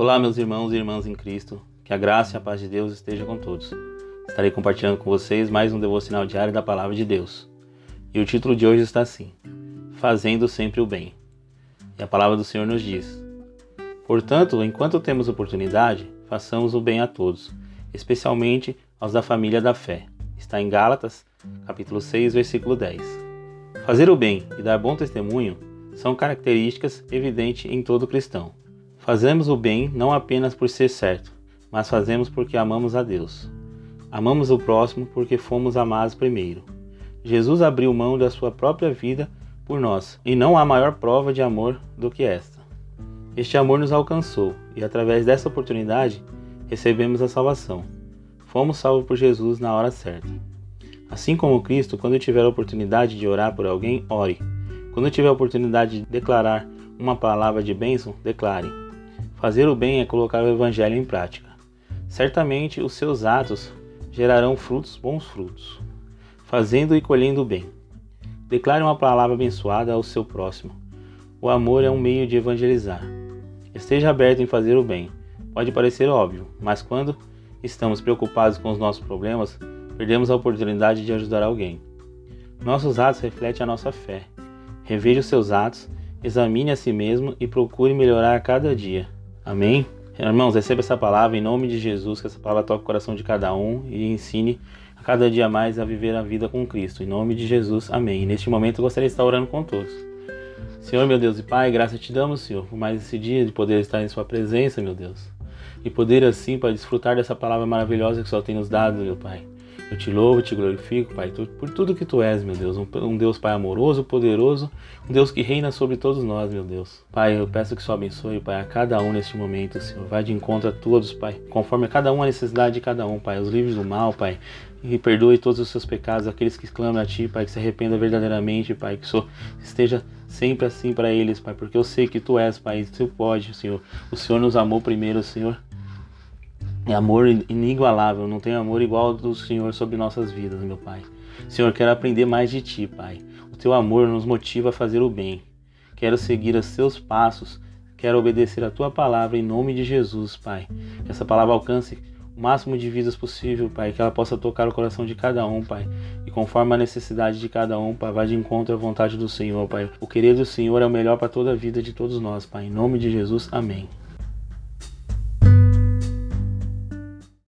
Olá, meus irmãos e irmãs em Cristo. Que a graça e a paz de Deus esteja com todos. Estarei compartilhando com vocês mais um devocional diário da Palavra de Deus. E o título de hoje está assim: Fazendo sempre o bem. E a palavra do Senhor nos diz: Portanto, enquanto temos oportunidade, façamos o bem a todos, especialmente aos da família da fé. Está em Gálatas, capítulo 6, versículo 10. Fazer o bem e dar bom testemunho são características evidentes em todo cristão. Fazemos o bem não apenas por ser certo, mas fazemos porque amamos a Deus. Amamos o próximo porque fomos amados primeiro. Jesus abriu mão da sua própria vida por nós, e não há maior prova de amor do que esta. Este amor nos alcançou, e através dessa oportunidade recebemos a salvação. Fomos salvos por Jesus na hora certa. Assim como Cristo, quando tiver a oportunidade de orar por alguém, ore. Quando tiver a oportunidade de declarar uma palavra de bênção, declare. Fazer o bem é colocar o Evangelho em prática. Certamente os seus atos gerarão frutos, bons frutos, fazendo e colhendo bem. Declare uma palavra abençoada ao seu próximo. O amor é um meio de evangelizar. Esteja aberto em fazer o bem. Pode parecer óbvio, mas quando estamos preocupados com os nossos problemas, perdemos a oportunidade de ajudar alguém. Nossos atos refletem a nossa fé. Reveja os seus atos, examine a si mesmo e procure melhorar a cada dia. Amém? Irmãos, receba essa palavra em nome de Jesus, que essa palavra toque o coração de cada um e ensine a cada dia mais a viver a vida com Cristo. Em nome de Jesus, amém. E neste momento eu gostaria de estar orando com todos. Senhor, meu Deus e Pai, graça te damos, Senhor, por mais esse dia de poder estar em Sua presença, meu Deus. E poder assim, para desfrutar dessa palavra maravilhosa que Senhor tem nos dado, meu Pai. Eu te louvo, te glorifico, Pai, por tudo que Tu és, meu Deus. Um Deus, Pai, amoroso, poderoso, um Deus que reina sobre todos nós, meu Deus. Pai, eu peço que Senhor abençoe, Pai, a cada um neste momento, Senhor. Vai de encontro a todos, Pai, conforme a cada um a necessidade de cada um, Pai. Os livros do mal, Pai, e perdoe todos os seus pecados, aqueles que clamam a Ti, Pai, que se arrependa verdadeiramente, Pai, que Senhor esteja sempre assim para eles, Pai, porque eu sei que Tu és, Pai, Tu pode, Senhor. O Senhor nos amou primeiro, Senhor. É amor inigualável, não tem amor igual do Senhor sobre nossas vidas, meu Pai. Senhor, quero aprender mais de Ti, Pai. O Teu amor nos motiva a fazer o bem. Quero seguir os Teus passos, quero obedecer a Tua palavra em nome de Jesus, Pai. Que essa palavra alcance o máximo de vidas possível, Pai, que ela possa tocar o coração de cada um, Pai. E conforme a necessidade de cada um, Pai, vá de encontro à vontade do Senhor, Pai. O querer do Senhor é o melhor para toda a vida de todos nós, Pai. Em nome de Jesus, amém.